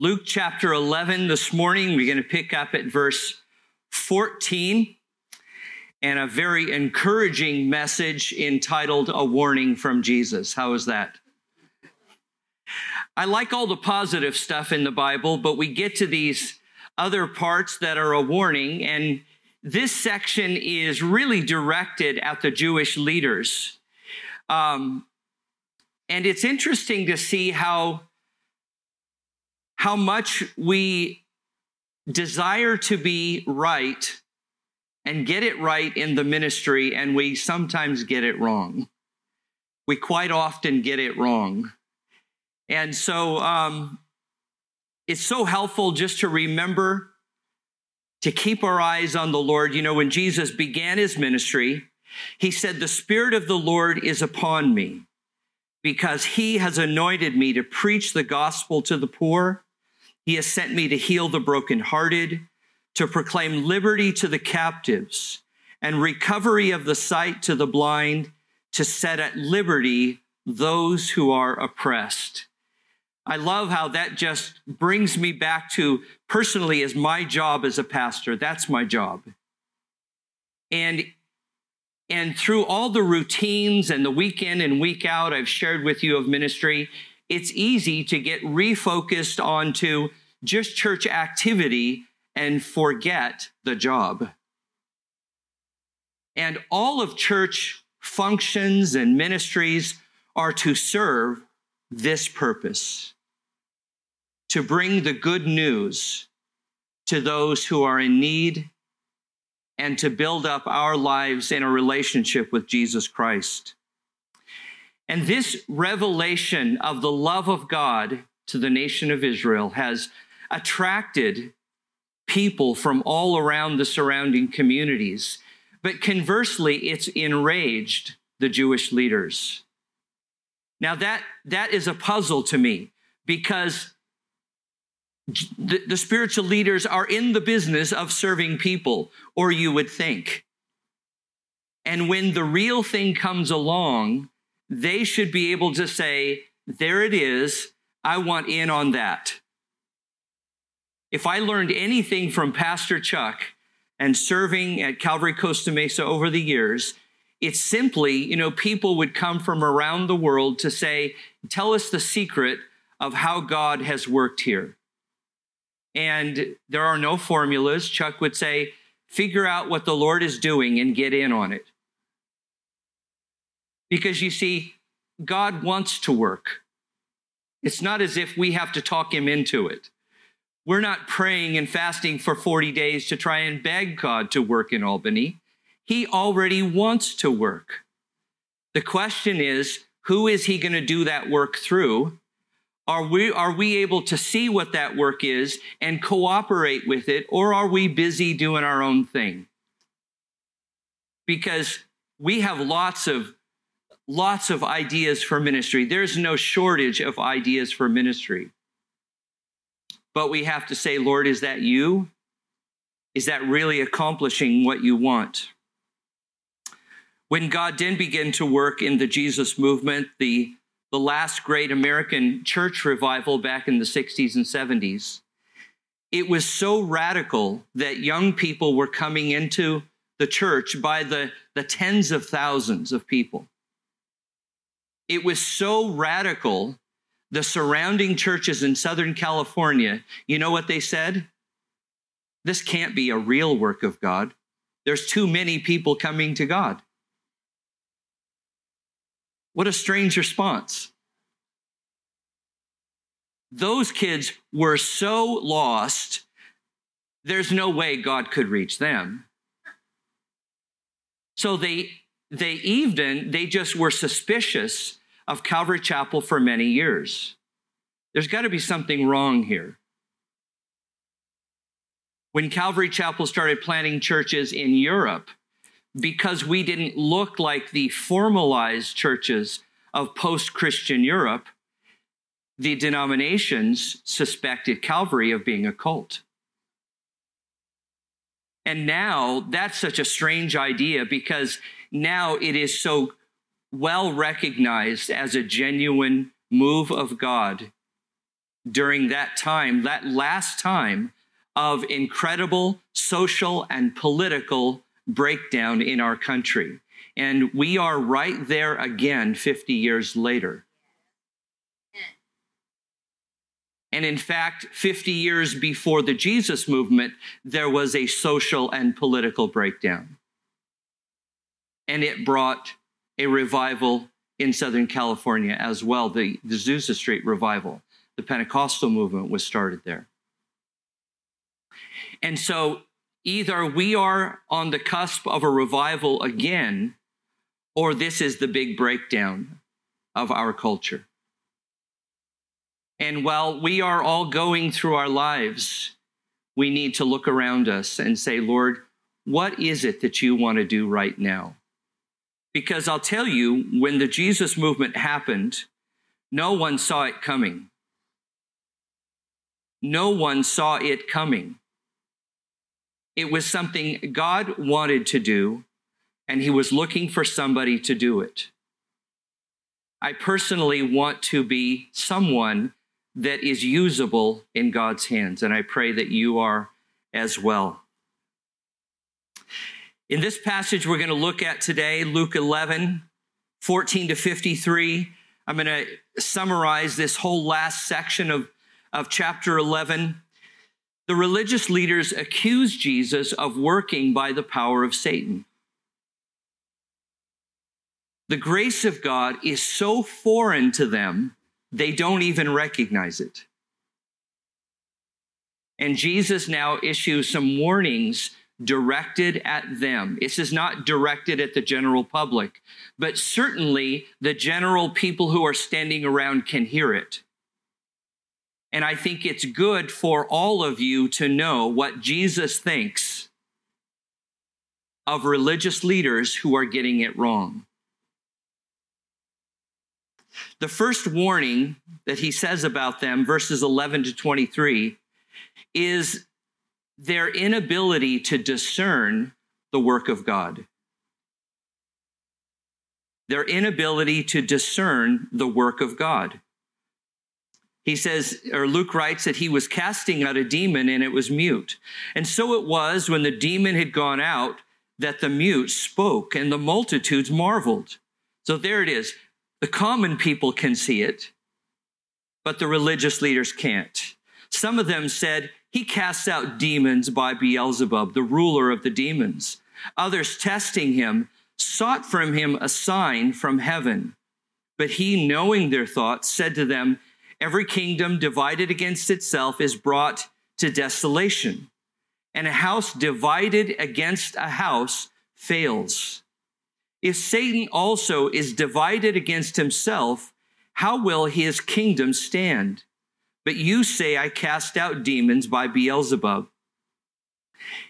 Luke chapter 11 this morning. We're going to pick up at verse 14 and a very encouraging message entitled A Warning from Jesus. How is that? I like all the positive stuff in the Bible, but we get to these other parts that are a warning, and this section is really directed at the Jewish leaders. Um, and it's interesting to see how how much we desire to be right and get it right in the ministry, and we sometimes get it wrong. We quite often get it wrong. And so um, it's so helpful just to remember to keep our eyes on the Lord. You know, when Jesus began his ministry, he said, The Spirit of the Lord is upon me because he has anointed me to preach the gospel to the poor. He has sent me to heal the brokenhearted, to proclaim liberty to the captives and recovery of the sight to the blind, to set at liberty those who are oppressed. I love how that just brings me back to personally as my job as a pastor. That's my job. And and through all the routines and the week in and week out I've shared with you of ministry, it's easy to get refocused onto just church activity and forget the job. And all of church functions and ministries are to serve this purpose to bring the good news to those who are in need and to build up our lives in a relationship with Jesus Christ. And this revelation of the love of God to the nation of Israel has attracted people from all around the surrounding communities. But conversely, it's enraged the Jewish leaders. Now, that, that is a puzzle to me because the, the spiritual leaders are in the business of serving people, or you would think. And when the real thing comes along, they should be able to say, There it is. I want in on that. If I learned anything from Pastor Chuck and serving at Calvary Costa Mesa over the years, it's simply, you know, people would come from around the world to say, Tell us the secret of how God has worked here. And there are no formulas. Chuck would say, figure out what the Lord is doing and get in on it. Because you see, God wants to work. It's not as if we have to talk him into it. We're not praying and fasting for 40 days to try and beg God to work in Albany. He already wants to work. The question is, who is he going to do that work through? Are we, are we able to see what that work is and cooperate with it, or are we busy doing our own thing? Because we have lots of lots of ideas for ministry. There's no shortage of ideas for ministry. But we have to say, Lord, is that you? Is that really accomplishing what you want? When God did begin to work in the Jesus movement, the the last great American church revival back in the 60s and 70s, it was so radical that young people were coming into the church by the, the tens of thousands of people. It was so radical, the surrounding churches in Southern California, you know what they said? This can't be a real work of God. There's too many people coming to God. What a strange response. Those kids were so lost, there's no way God could reach them. So they, they even, they just were suspicious of Calvary Chapel for many years. There's got to be something wrong here. When Calvary Chapel started planting churches in Europe, because we didn't look like the formalized churches of post Christian Europe, the denominations suspected Calvary of being a cult. And now that's such a strange idea because now it is so well recognized as a genuine move of God during that time, that last time of incredible social and political breakdown in our country. And we are right there again 50 years later. And in fact, 50 years before the Jesus movement, there was a social and political breakdown. And it brought a revival in Southern California as well. The, the Azusa Street revival, the Pentecostal movement was started there. And so either we are on the cusp of a revival again, or this is the big breakdown of our culture. And while we are all going through our lives, we need to look around us and say, Lord, what is it that you want to do right now? Because I'll tell you, when the Jesus movement happened, no one saw it coming. No one saw it coming. It was something God wanted to do, and He was looking for somebody to do it. I personally want to be someone that is usable in God's hands, and I pray that you are as well. In this passage we're going to look at today, Luke 11, 14 to 53, I'm going to summarize this whole last section of, of chapter 11. The religious leaders accuse Jesus of working by the power of Satan. The grace of God is so foreign to them, they don't even recognize it. And Jesus now issues some warnings directed at them. This is not directed at the general public, but certainly the general people who are standing around can hear it. And I think it's good for all of you to know what Jesus thinks of religious leaders who are getting it wrong. The first warning that he says about them, verses 11 to 23, is their inability to discern the work of God. Their inability to discern the work of God. He says, or Luke writes that he was casting out a demon and it was mute. And so it was when the demon had gone out that the mute spoke and the multitudes marveled. So there it is. The common people can see it, but the religious leaders can't. Some of them said, he casts out demons by Beelzebub, the ruler of the demons. Others, testing him, sought from him a sign from heaven. But he, knowing their thoughts, said to them, Every kingdom divided against itself is brought to desolation, and a house divided against a house fails. If Satan also is divided against himself, how will his kingdom stand? But you say, I cast out demons by Beelzebub.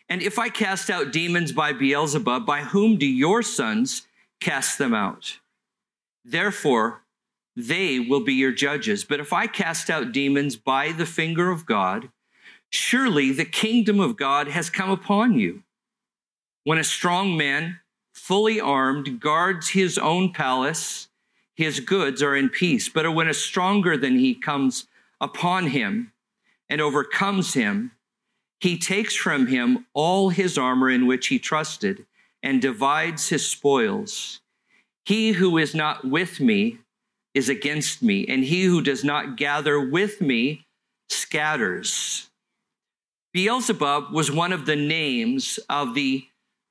And if I cast out demons by Beelzebub, by whom do your sons cast them out? Therefore, they will be your judges. But if I cast out demons by the finger of God, surely the kingdom of God has come upon you. When a strong man, fully armed, guards his own palace, his goods are in peace. But when a stronger than he comes upon him and overcomes him, he takes from him all his armor in which he trusted and divides his spoils. He who is not with me is against me, and he who does not gather with me scatters. Beelzebub was one of the names of the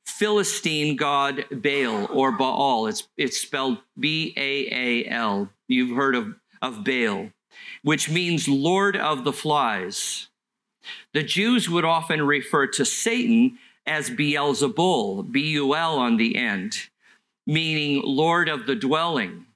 Philistine god Baal or Baal. It's, it's spelled B A A L. You've heard of, of Baal which means Lord of the Flies. The Jews would often refer to Satan as Beelzebul, B U L on the end, meaning Lord of the dwelling.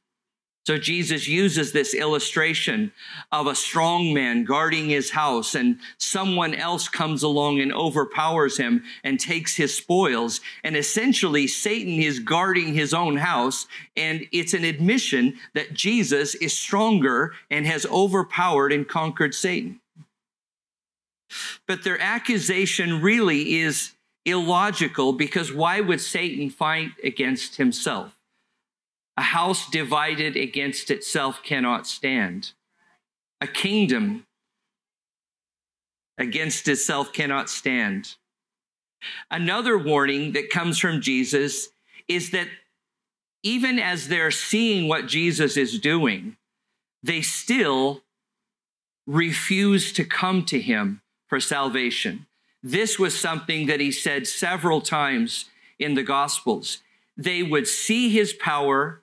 So Jesus uses this illustration of a strong man guarding his house and someone else comes along and overpowers him and takes his spoils. And essentially Satan is guarding his own house. And it's an admission that Jesus is stronger and has overpowered and conquered Satan. But their accusation really is illogical because why would Satan fight against himself? A house divided against itself cannot stand. A kingdom against itself cannot stand. Another warning that comes from Jesus is that even as they're seeing what Jesus is doing, they still refuse to come to him for salvation. This was something that he said several times in the Gospels. They would see his power,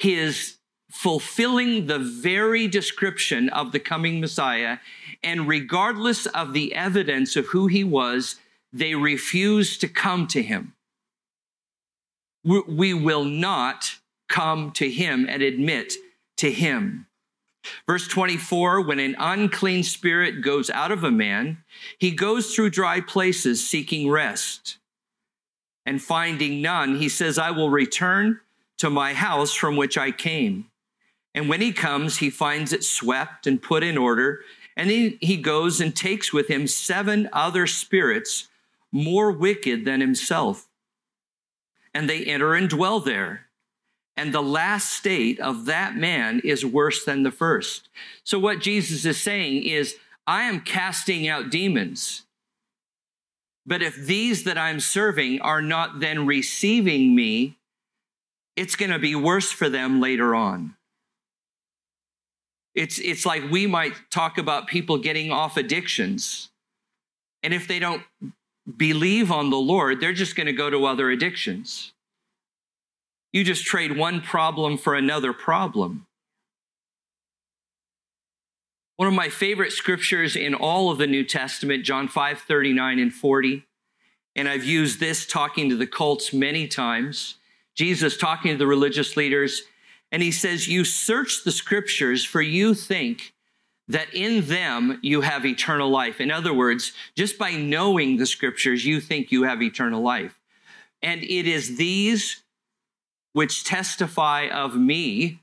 his fulfilling the very description of the coming Messiah, and regardless of the evidence of who he was, they refused to come to him. We will not come to him and admit to him. Verse 24 when an unclean spirit goes out of a man, he goes through dry places seeking rest. And finding none, he says, I will return to my house from which I came. And when he comes, he finds it swept and put in order. And he, he goes and takes with him seven other spirits more wicked than himself. And they enter and dwell there and the last state of that man is worse than the first. So, what Jesus is saying is, I am casting out demons. But if these that I'm serving are not then receiving me, it's going to be worse for them later on. It's, it's like we might talk about people getting off addictions. And if they don't believe on the Lord, they're just going to go to other addictions. You just trade one problem for another problem. One of my favorite scriptures in all of the New Testament, John 5 39 and 40. And I've used this talking to the cults many times. Jesus talking to the religious leaders, and he says, You search the scriptures, for you think that in them you have eternal life. In other words, just by knowing the scriptures, you think you have eternal life. And it is these which testify of me,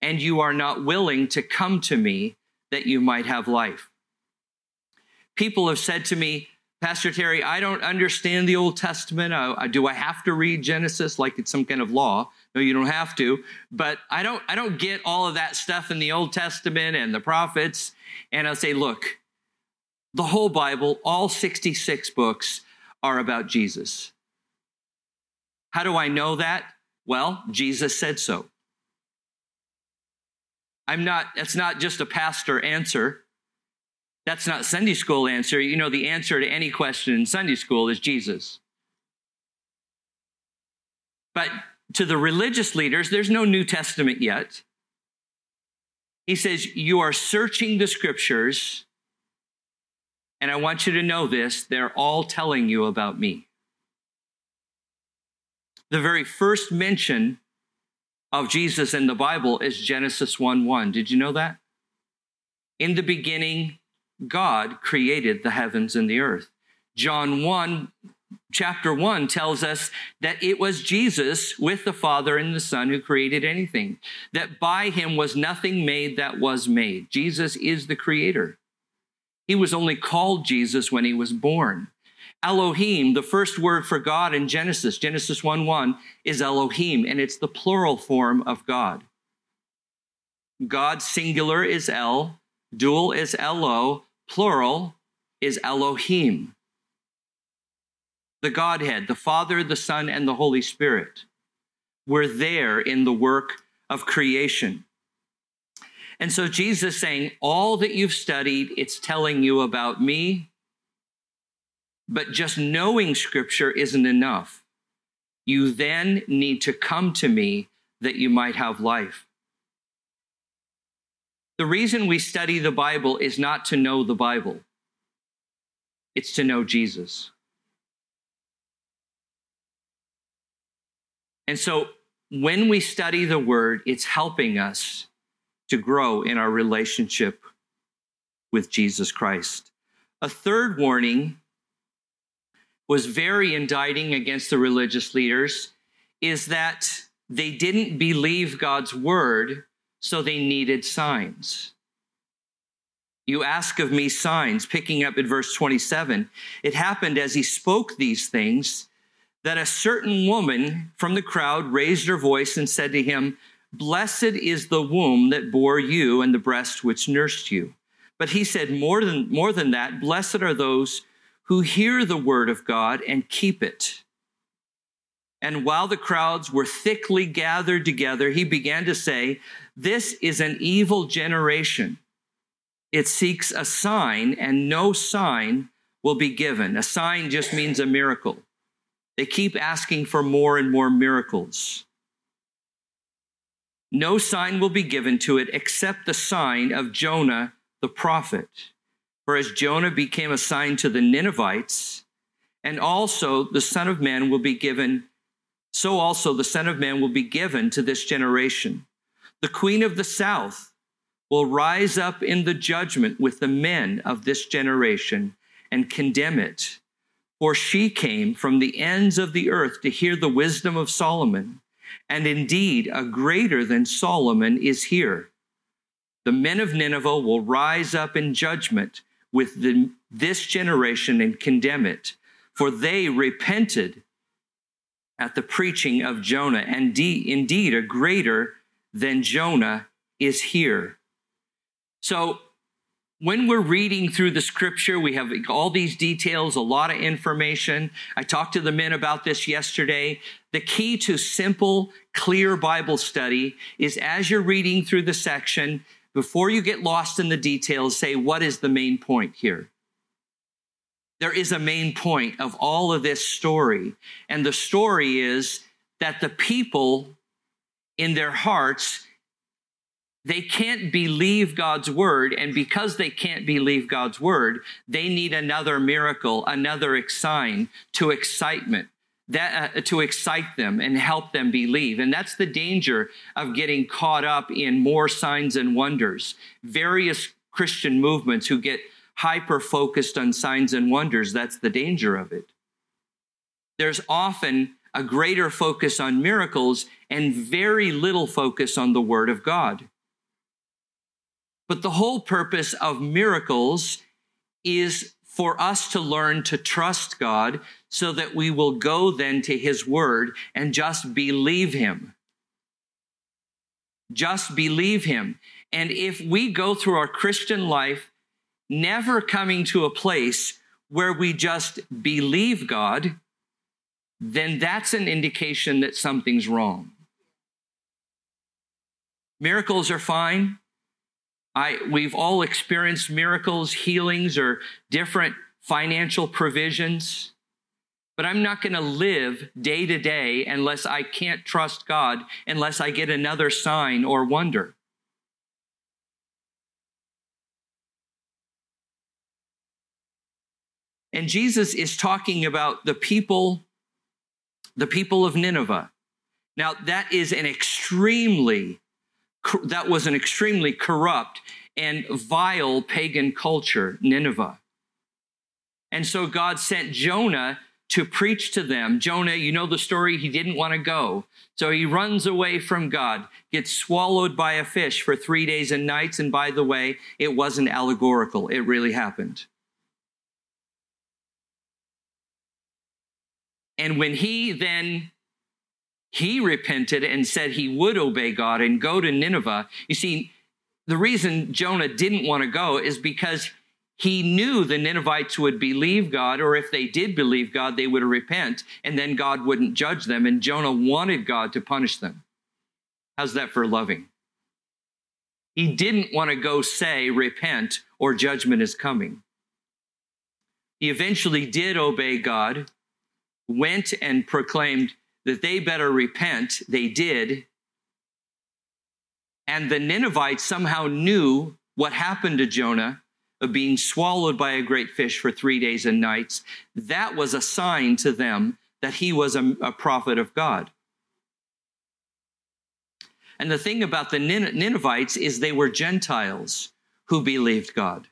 and you are not willing to come to me that you might have life. People have said to me, Pastor Terry, I don't understand the Old Testament. Uh, do I have to read Genesis like it's some kind of law? No, you don't have to. But I don't, I don't get all of that stuff in the Old Testament and the prophets. And I'll say, look, the whole Bible, all 66 books, are about Jesus. How do I know that? Well, Jesus said so. I'm not, that's not just a pastor answer. That's not Sunday school answer. You know, the answer to any question in Sunday school is Jesus. But to the religious leaders, there's no New Testament yet. He says, You are searching the scriptures, and I want you to know this they're all telling you about me the very first mention of Jesus in the Bible is Genesis 1 1. Did you know that? In the beginning, God created the heavens and the earth. John 1, chapter 1 tells us that it was Jesus with the Father and the Son who created anything, that by him was nothing made that was made. Jesus is the creator. He was only called Jesus when he was born. Elohim, the first word for God in Genesis, Genesis 1 1, is Elohim, and it's the plural form of God. God singular is El, dual is Elo, plural is Elohim. The Godhead, the Father, the Son, and the Holy Spirit were there in the work of creation. And so Jesus saying, All that you've studied, it's telling you about me, but just knowing scripture isn't enough. You then need to come to me that you might have life. The reason we study the Bible is not to know the Bible, it's to know Jesus. And so when we study the word, it's helping us to grow in our relationship with Jesus Christ. A third warning was very indicting against the religious leaders is that they didn't believe God's word, so they needed signs. You ask of me signs, picking up at verse 27. It happened as he spoke these things that a certain woman from the crowd raised her voice and said to him, Blessed is the womb that bore you and the breast which nursed you. But he said, more than, more than that, blessed are those who hear the word of God and keep it. And while the crowds were thickly gathered together, he began to say, This is an evil generation. It seeks a sign, and no sign will be given. A sign just means a miracle. They keep asking for more and more miracles. No sign will be given to it except the sign of Jonah the prophet. For as Jonah became a sign to the Ninevites, and also the Son of Man will be given, so also the Son of Man will be given to this generation. The Queen of the South will rise up in the judgment with the men of this generation and condemn it. For she came from the ends of the earth to hear the wisdom of Solomon. And indeed, a greater than Solomon is here. The men of Nineveh will rise up in judgment with the, this generation and condemn it, for they repented at the preaching of Jonah. And de- indeed, a greater than Jonah is here. So, when we're reading through the scripture, we have all these details, a lot of information. I talked to the men about this yesterday. The key to simple, clear Bible study is as you're reading through the section, before you get lost in the details, say, what is the main point here? There is a main point of all of this story. And the story is that the people in their hearts they can't believe God's word. And because they can't believe God's word, they need another miracle, another sign to excitement. That, uh, to excite them and help them believe. And that's the danger of getting caught up in more signs and wonders. Various Christian movements who get hyper focused on signs and wonders, that's the danger of it. There's often a greater focus on miracles and very little focus on the Word of God. But the whole purpose of miracles is for us to learn to trust God so that we will go then to his word and just believe him. Just believe him. And if we go through our Christian life never coming to a place where we just believe God, then that's an indication that something's wrong. Miracles are fine. I, we've all experienced miracles, healings, or different financial provisions. But I'm not going to live day to day unless I can't trust God, unless I get another sign or wonder. And Jesus is talking about the people, the people of Nineveh. Now, that is an extremely that was an extremely corrupt and vile pagan culture, Nineveh. And so God sent Jonah to preach to them. Jonah, you know the story, he didn't want to go. So he runs away from God, gets swallowed by a fish for three days and nights. And by the way, it wasn't allegorical, it really happened. And when he then he repented and said he would obey God and go to Nineveh. You see, the reason Jonah didn't want to go is because he knew the Ninevites would believe God, or if they did believe God, they would repent, and then God wouldn't judge them. And Jonah wanted God to punish them. How's that for loving? He didn't want to go say, repent, or judgment is coming. He eventually did obey God, went and proclaimed, that they better repent. They did. And the Ninevites somehow knew what happened to Jonah of being swallowed by a great fish for three days and nights. That was a sign to them that he was a, a prophet of God. And the thing about the Ninevites is they were Gentiles who believed God.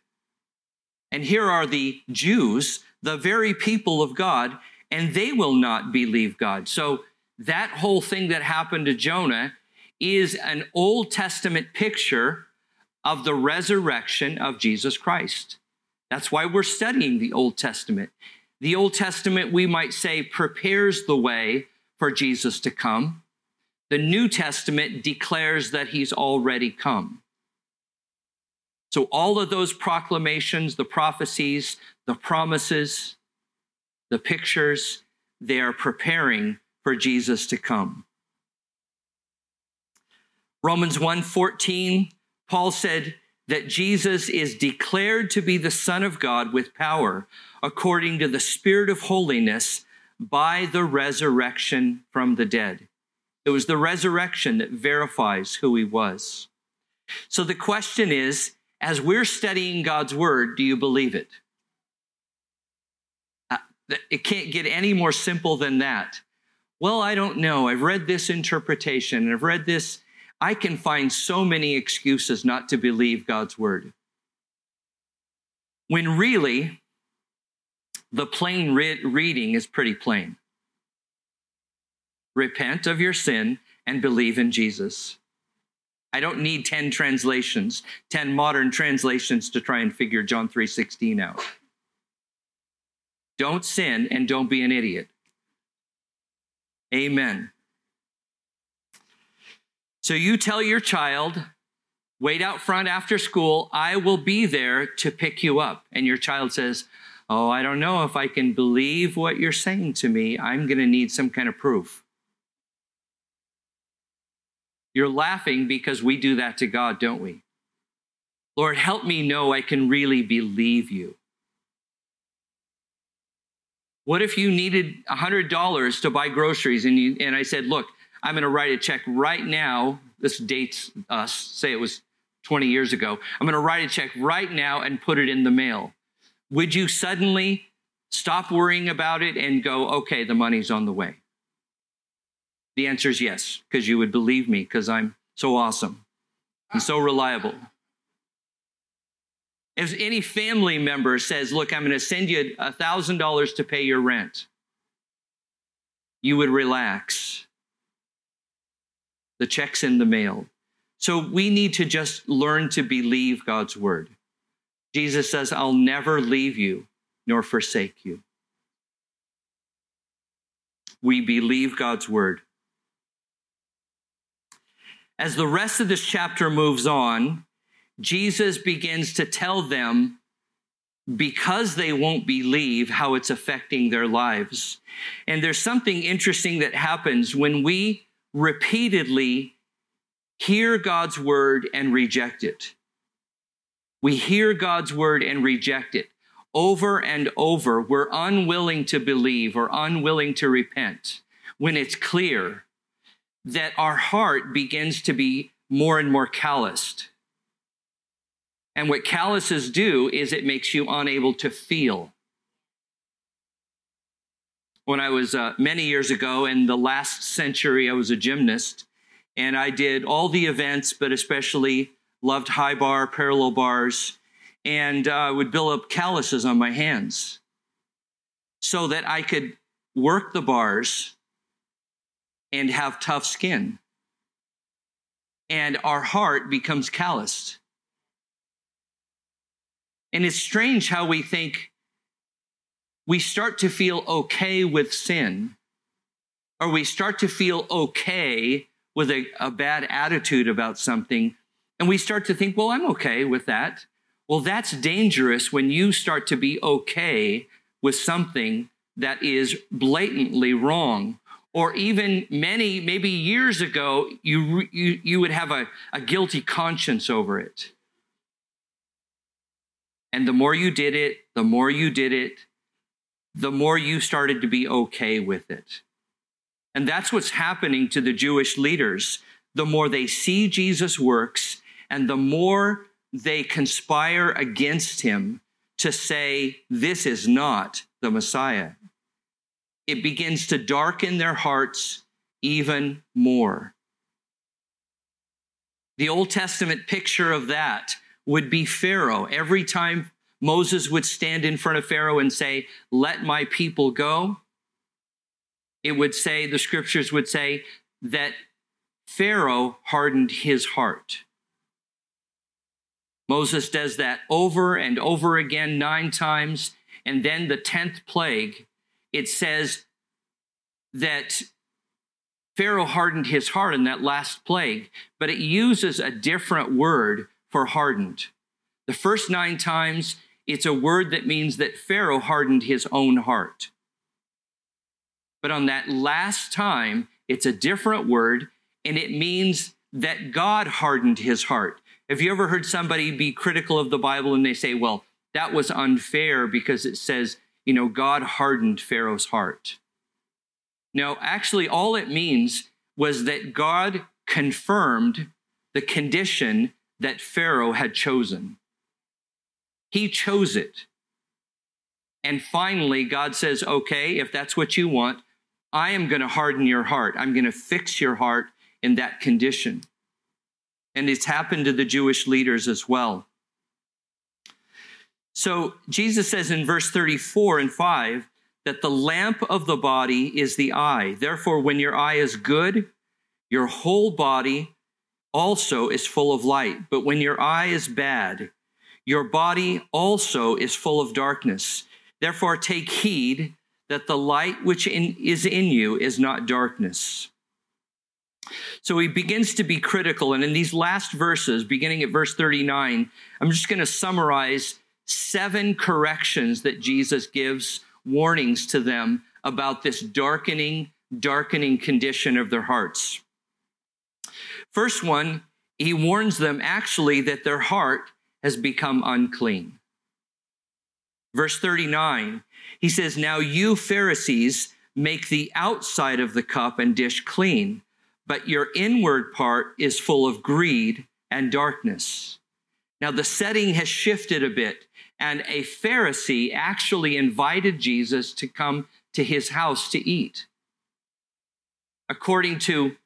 And here are the Jews, the very people of God, and they will not believe God. So that whole thing that happened to Jonah is an Old Testament picture of the resurrection of Jesus Christ. That's why we're studying the Old Testament. The Old Testament, we might say, prepares the way for Jesus to come. The New Testament declares that he's already come. So, all of those proclamations, the prophecies, the promises, the pictures, they are preparing for Jesus to come. Romans 1:14, Paul said that Jesus is declared to be the Son of God with power according to the Spirit of holiness by the resurrection from the dead. It was the resurrection that verifies who he was. So the question is as we're studying God's word, do you believe it? It can't get any more simple than that. Well, I don't know. I've read this interpretation and I've read this. I can find so many excuses not to believe God's word. When really, the plain re- reading is pretty plain. Repent of your sin and believe in Jesus. I don't need 10 translations, 10 modern translations to try and figure John 3:16 out. Don't sin and don't be an idiot. Amen. So you tell your child, wait out front after school, I will be there to pick you up. And your child says, Oh, I don't know if I can believe what you're saying to me. I'm going to need some kind of proof. You're laughing because we do that to God, don't we? Lord, help me know I can really believe you. What if you needed $100 to buy groceries and, you, and I said, Look, I'm going to write a check right now. This dates us, say it was 20 years ago. I'm going to write a check right now and put it in the mail. Would you suddenly stop worrying about it and go, Okay, the money's on the way? The answer is yes, because you would believe me, because I'm so awesome and so reliable. If any family member says, Look, I'm going to send you $1,000 to pay your rent, you would relax. The check's in the mail. So we need to just learn to believe God's word. Jesus says, I'll never leave you nor forsake you. We believe God's word. As the rest of this chapter moves on, Jesus begins to tell them because they won't believe how it's affecting their lives. And there's something interesting that happens when we repeatedly hear God's word and reject it. We hear God's word and reject it over and over. We're unwilling to believe or unwilling to repent when it's clear that our heart begins to be more and more calloused. And what calluses do is it makes you unable to feel. When I was uh, many years ago in the last century, I was a gymnast and I did all the events, but especially loved high bar, parallel bars, and uh, would build up calluses on my hands so that I could work the bars and have tough skin. And our heart becomes calloused. And it's strange how we think we start to feel okay with sin, or we start to feel okay with a, a bad attitude about something, and we start to think, well, I'm okay with that. Well, that's dangerous when you start to be okay with something that is blatantly wrong or even many, maybe years ago, you, you, you would have a, a guilty conscience over it. And the more you did it, the more you did it, the more you started to be okay with it. And that's what's happening to the Jewish leaders. The more they see Jesus' works and the more they conspire against him to say, this is not the Messiah it begins to darken their hearts even more. The Old Testament picture of that would be Pharaoh. Every time Moses would stand in front of Pharaoh and say, Let my people go, it would say, the scriptures would say that Pharaoh hardened his heart. Moses does that over and over again, nine times. And then the 10th plague it says that Pharaoh hardened his heart in that last plague, but it uses a different word for hardened. The first nine times, it's a word that means that Pharaoh hardened his own heart. But on that last time, it's a different word, and it means that God hardened his heart. Have you ever heard somebody be critical of the Bible and they say, well, that was unfair because it says, you know, God hardened Pharaoh's heart? No, actually, all it means was that God confirmed the condition that Pharaoh had chosen. He chose it. And finally, God says, okay, if that's what you want, I am going to harden your heart. I'm going to fix your heart in that condition. And it's happened to the Jewish leaders as well. So Jesus says in verse 34 and 5 that the lamp of the body is the eye. Therefore, when your eye is good, your whole body also is full of light. But when your eye is bad, your body also is full of darkness. Therefore, take heed that the light which in, is in you is not darkness. So he begins to be critical. And in these last verses, beginning at verse 39, I'm just going to summarize seven corrections that Jesus gives, warnings to them about this darkening, darkening condition of their hearts. First one, he warns them actually that their heart has become unclean. Verse 39, he says, Now you Pharisees make the outside of the cup and dish clean, but your inward part is full of greed and darkness. Now the setting has shifted a bit, and a Pharisee actually invited Jesus to come to his house to eat. According to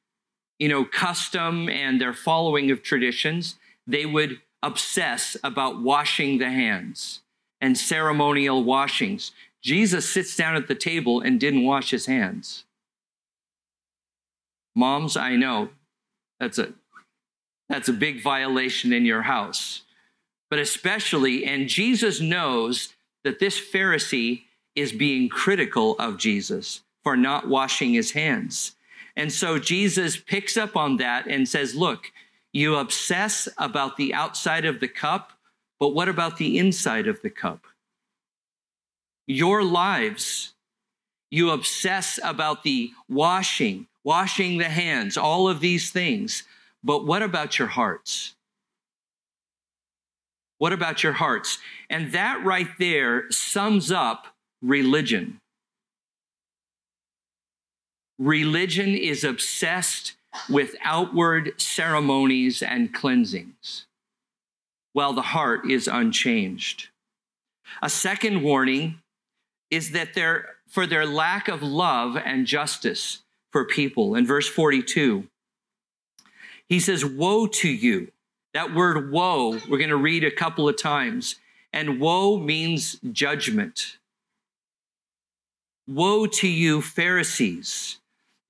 you know, custom and their following of traditions, they would obsess about washing the hands and ceremonial washings. Jesus sits down at the table and didn't wash his hands. Moms, I know that's a that's a big violation in your house. But especially and Jesus knows that this Pharisee is being critical of Jesus for not washing his hands. And so Jesus picks up on that and says, Look, you obsess about the outside of the cup, but what about the inside of the cup? Your lives, you obsess about the washing, washing the hands, all of these things. But what about your hearts? What about your hearts? And that right there sums up religion. Religion is obsessed with outward ceremonies and cleansings, while the heart is unchanged. A second warning is that there, for their lack of love and justice for people. In verse 42, he says, Woe to you. That word woe, we're going to read a couple of times. And woe means judgment. Woe to you, Pharisees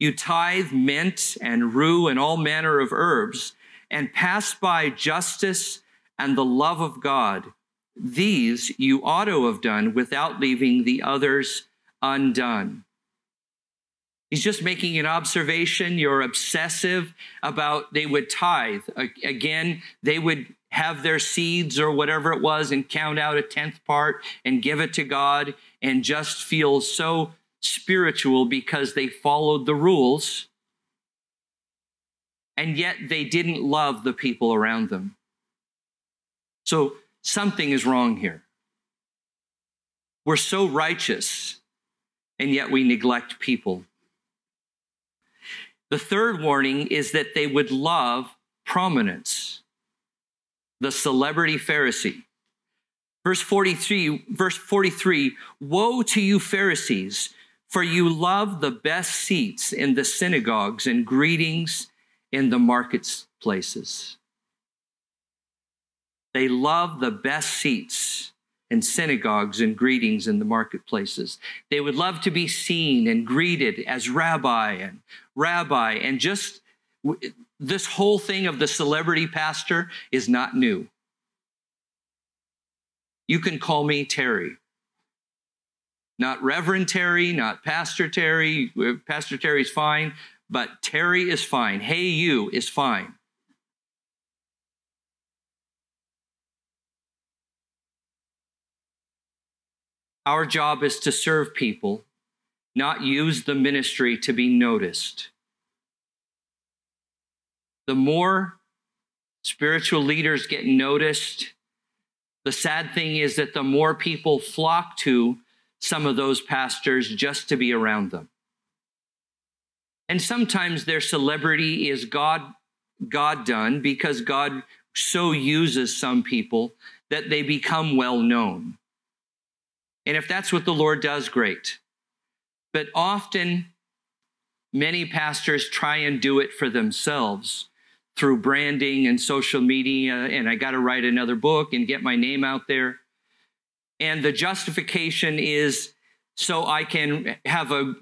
you tithe mint and rue and all manner of herbs, and pass by justice and the love of God. These you ought to have done without leaving the others undone. He's just making an observation. You're obsessive about they would tithe. Again, they would have their seeds or whatever it was and count out a tenth part and give it to God and just feel so spiritual because they followed the rules, and yet they didn't love the people around them. So something is wrong here. We're so righteous, and yet we neglect people. The third warning is that they would love prominence. The celebrity Pharisee. Verse 43, verse 43, woe to you Pharisees, for you love the best seats in the synagogues and greetings in the marketplaces. They love the best seats in synagogues and greetings in the marketplaces. They would love to be seen and greeted as rabbi and rabbi. And just this whole thing of the celebrity pastor is not new. You can call me Terry. Not Reverend Terry, not Pastor Terry. Uh, Pastor Terry's fine, but Terry is fine. Hey, you is fine. Our job is to serve people, not use the ministry to be noticed. The more spiritual leaders get noticed, the sad thing is that the more people flock to some of those pastors just to be around them. And sometimes their celebrity is God God done because God so uses some people that they become well known. And if that's what the Lord does, great. But often, many pastors try and do it for themselves through branding and social media. And I got to write another book and get my name out there. And the justification is so I can have a,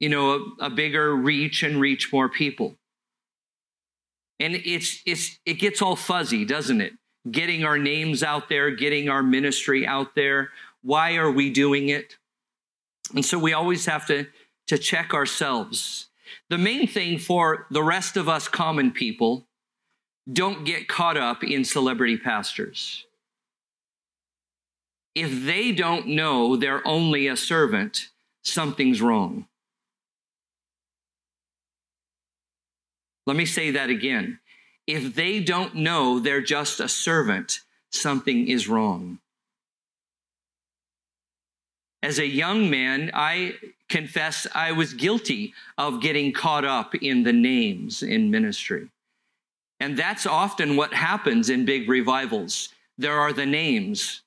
you know, a, a bigger reach and reach more people. And it's, it's, it gets all fuzzy, doesn't it? Getting our names out there, getting our ministry out there. Why are we doing it? And so we always have to, to check ourselves. The main thing for the rest of us common people don't get caught up in celebrity pastors. If they don't know they're only a servant, something's wrong. Let me say that again. If they don't know they're just a servant, something is wrong. As a young man, I confess I was guilty of getting caught up in the names in ministry. And that's often what happens in big revivals. There are the names.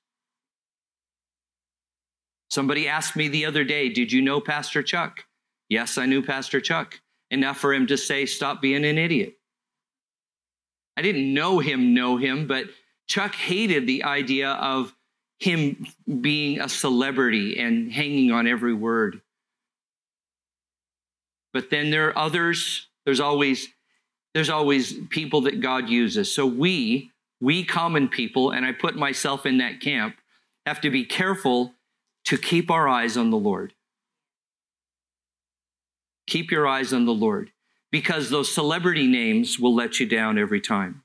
Somebody asked me the other day, Did you know Pastor Chuck? Yes, I knew Pastor Chuck enough for him to say, Stop being an idiot. I didn't know him, know him, but Chuck hated the idea of him being a celebrity and hanging on every word. But then there are others, there's always there's always people that God uses. So we, we common people, and I put myself in that camp, have to be careful to keep our eyes on the Lord. Keep your eyes on the Lord because those celebrity names will let you down every time.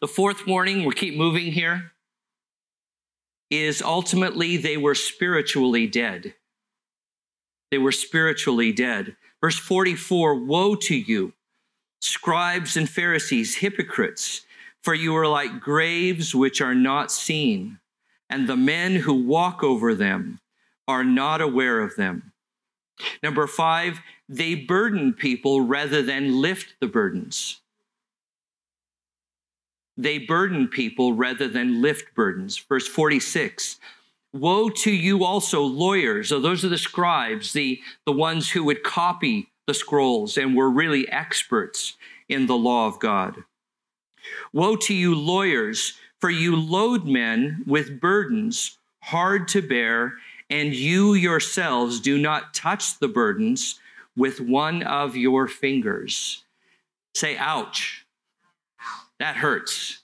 The fourth warning, we'll keep moving here, is ultimately they were spiritually dead. They were spiritually dead. Verse 44 Woe to you, scribes and Pharisees, hypocrites, for you are like graves which are not seen, and the men who walk over them are not aware of them. Number five, they burden people rather than lift the burdens. They burden people rather than lift burdens. Verse 46 Woe to you also, lawyers. So those are the scribes, the, the ones who would copy the scrolls and were really experts in the law of God. Woe to you, lawyers, for you load men with burdens hard to bear and you yourselves do not touch the burdens with one of your fingers. Say, ouch. That hurts.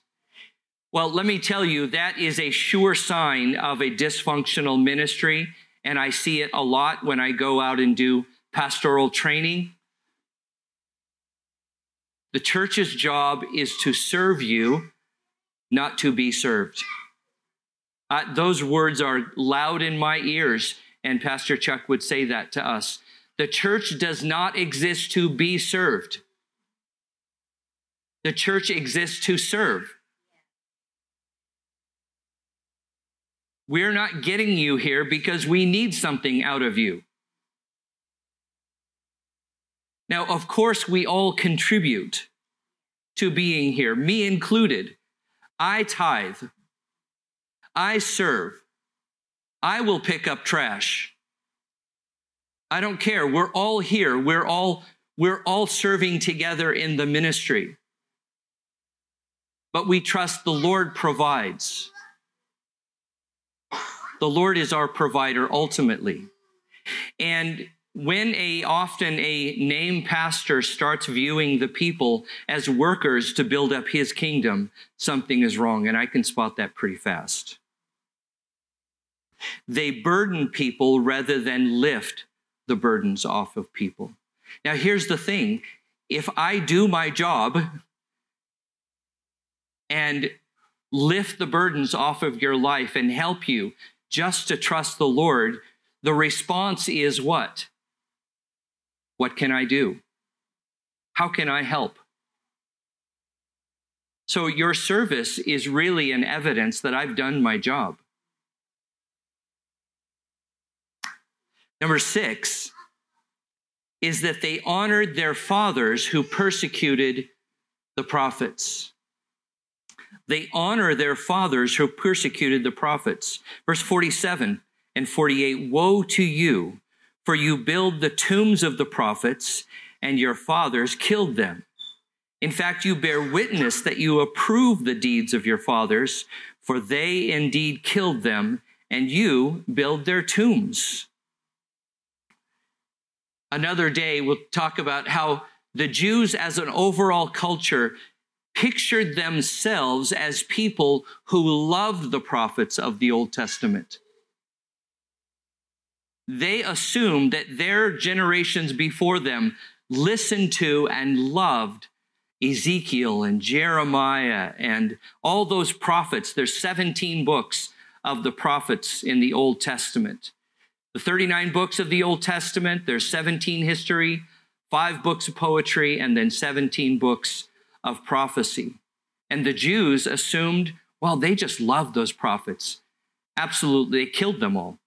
Well, let me tell you, that is a sure sign of a dysfunctional ministry. And I see it a lot when I go out and do pastoral training. The church's job is to serve you, not to be served. Those words are loud in my ears, and Pastor Chuck would say that to us. The church does not exist to be served. The church exists to serve. We're not getting you here because we need something out of you. Now, of course, we all contribute to being here, me included. I tithe. I serve. I will pick up trash. I don't care. We're all here. We're all we're all serving together in the ministry. But we trust the Lord provides. The Lord is our provider ultimately. And when a often a name pastor starts viewing the people as workers to build up his kingdom, something is wrong and I can spot that pretty fast. They burden people rather than lift the burdens off of people. Now, here's the thing if I do my job and lift the burdens off of your life and help you just to trust the Lord, the response is what? What can I do? How can I help? So your service is really an evidence that I've done my job. Number six is that they honored their fathers who persecuted the prophets. They honor their fathers who persecuted the prophets. Verse 47 and 48 Woe to you, for you build the tombs of the prophets, and your fathers killed them. In fact, you bear witness that you approve the deeds of your fathers, for they indeed killed them, and you build their tombs. Another day, we'll talk about how the Jews, as an overall culture, pictured themselves as people who loved the prophets of the Old Testament. They assumed that their generations before them listened to and loved Ezekiel and Jeremiah and all those prophets. There's 17 books of the prophets in the Old Testament. The 39 books of the Old Testament, there's 17 history, five books of poetry, and then 17 books of prophecy. And the Jews assumed, well, they just loved those prophets. Absolutely, they killed them all.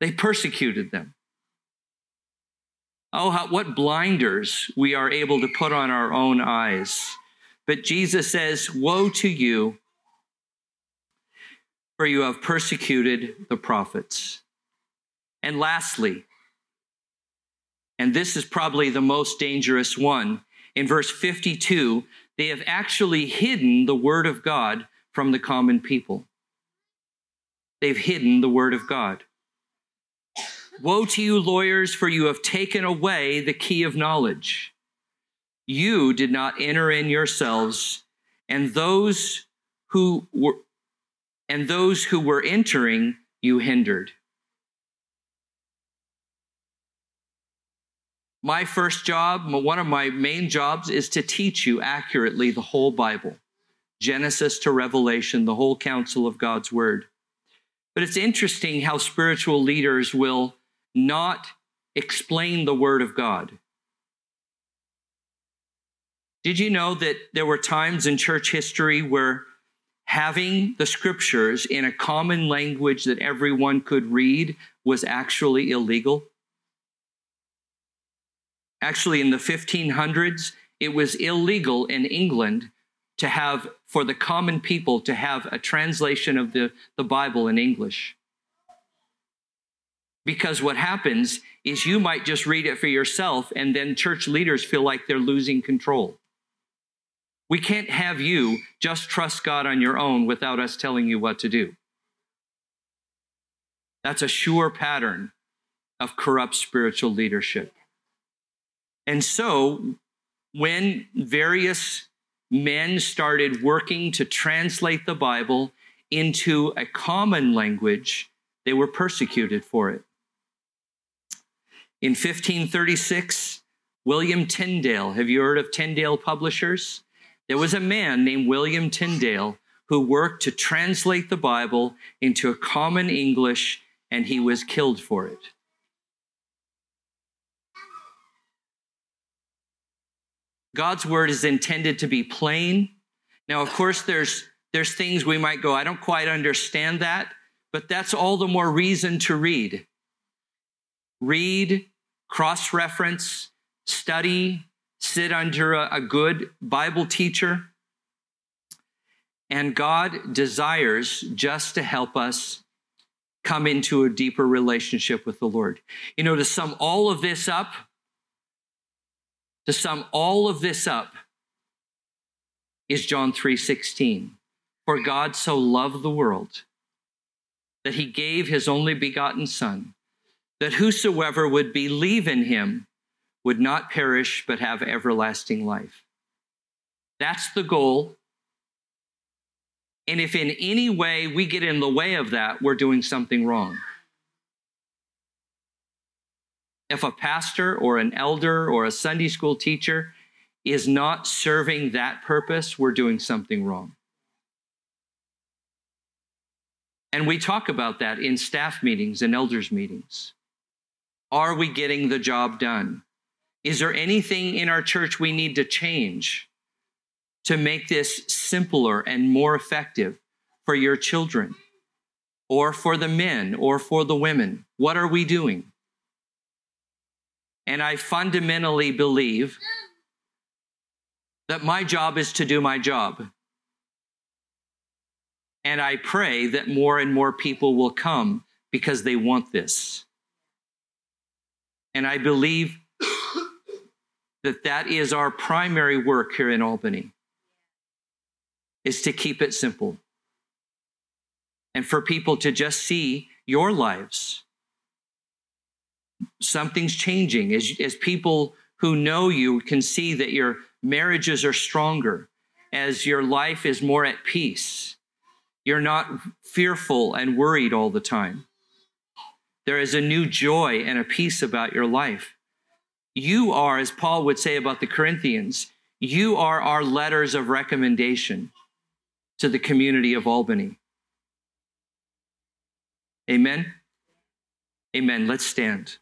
They persecuted them. Oh, how, what blinders we are able to put on our own eyes. But Jesus says, Woe to you, for you have persecuted the prophets. And lastly, and this is probably the most dangerous one, in verse 52, they have actually hidden the word of God from the common people. They've hidden the word of God. Woe to you, lawyers, for you have taken away the key of knowledge. You did not enter in yourselves, and those who were and those who were entering you hindered. My first job, one of my main jobs, is to teach you accurately the whole Bible Genesis to Revelation, the whole counsel of God's Word. But it's interesting how spiritual leaders will not explain the Word of God. Did you know that there were times in church history where having the scriptures in a common language that everyone could read was actually illegal? Actually, in the 1500s, it was illegal in England to have, for the common people, to have a translation of the, the Bible in English. Because what happens is you might just read it for yourself, and then church leaders feel like they're losing control. We can't have you just trust God on your own without us telling you what to do. That's a sure pattern of corrupt spiritual leadership. And so, when various men started working to translate the Bible into a common language, they were persecuted for it. In 1536, William Tyndale, have you heard of Tyndale Publishers? There was a man named William Tyndale who worked to translate the Bible into a common English, and he was killed for it. God's word is intended to be plain. Now, of course, there's, there's things we might go, I don't quite understand that, but that's all the more reason to read. Read, cross reference, study, sit under a, a good Bible teacher. And God desires just to help us come into a deeper relationship with the Lord. You know, to sum all of this up, to sum all of this up is John 3:16. For God so loved the world that he gave his only begotten son that whosoever would believe in him would not perish but have everlasting life. That's the goal. And if in any way we get in the way of that, we're doing something wrong. If a pastor or an elder or a Sunday school teacher is not serving that purpose, we're doing something wrong. And we talk about that in staff meetings and elders meetings. Are we getting the job done? Is there anything in our church we need to change to make this simpler and more effective for your children or for the men or for the women? What are we doing? And I fundamentally believe that my job is to do my job. And I pray that more and more people will come because they want this. And I believe that that is our primary work here in Albany is to keep it simple. And for people to just see your lives something's changing. As, as people who know you can see that your marriages are stronger as your life is more at peace you're not fearful and worried all the time there is a new joy and a peace about your life you are as paul would say about the corinthians you are our letters of recommendation to the community of Albany. Amen. Amen. Let's stand.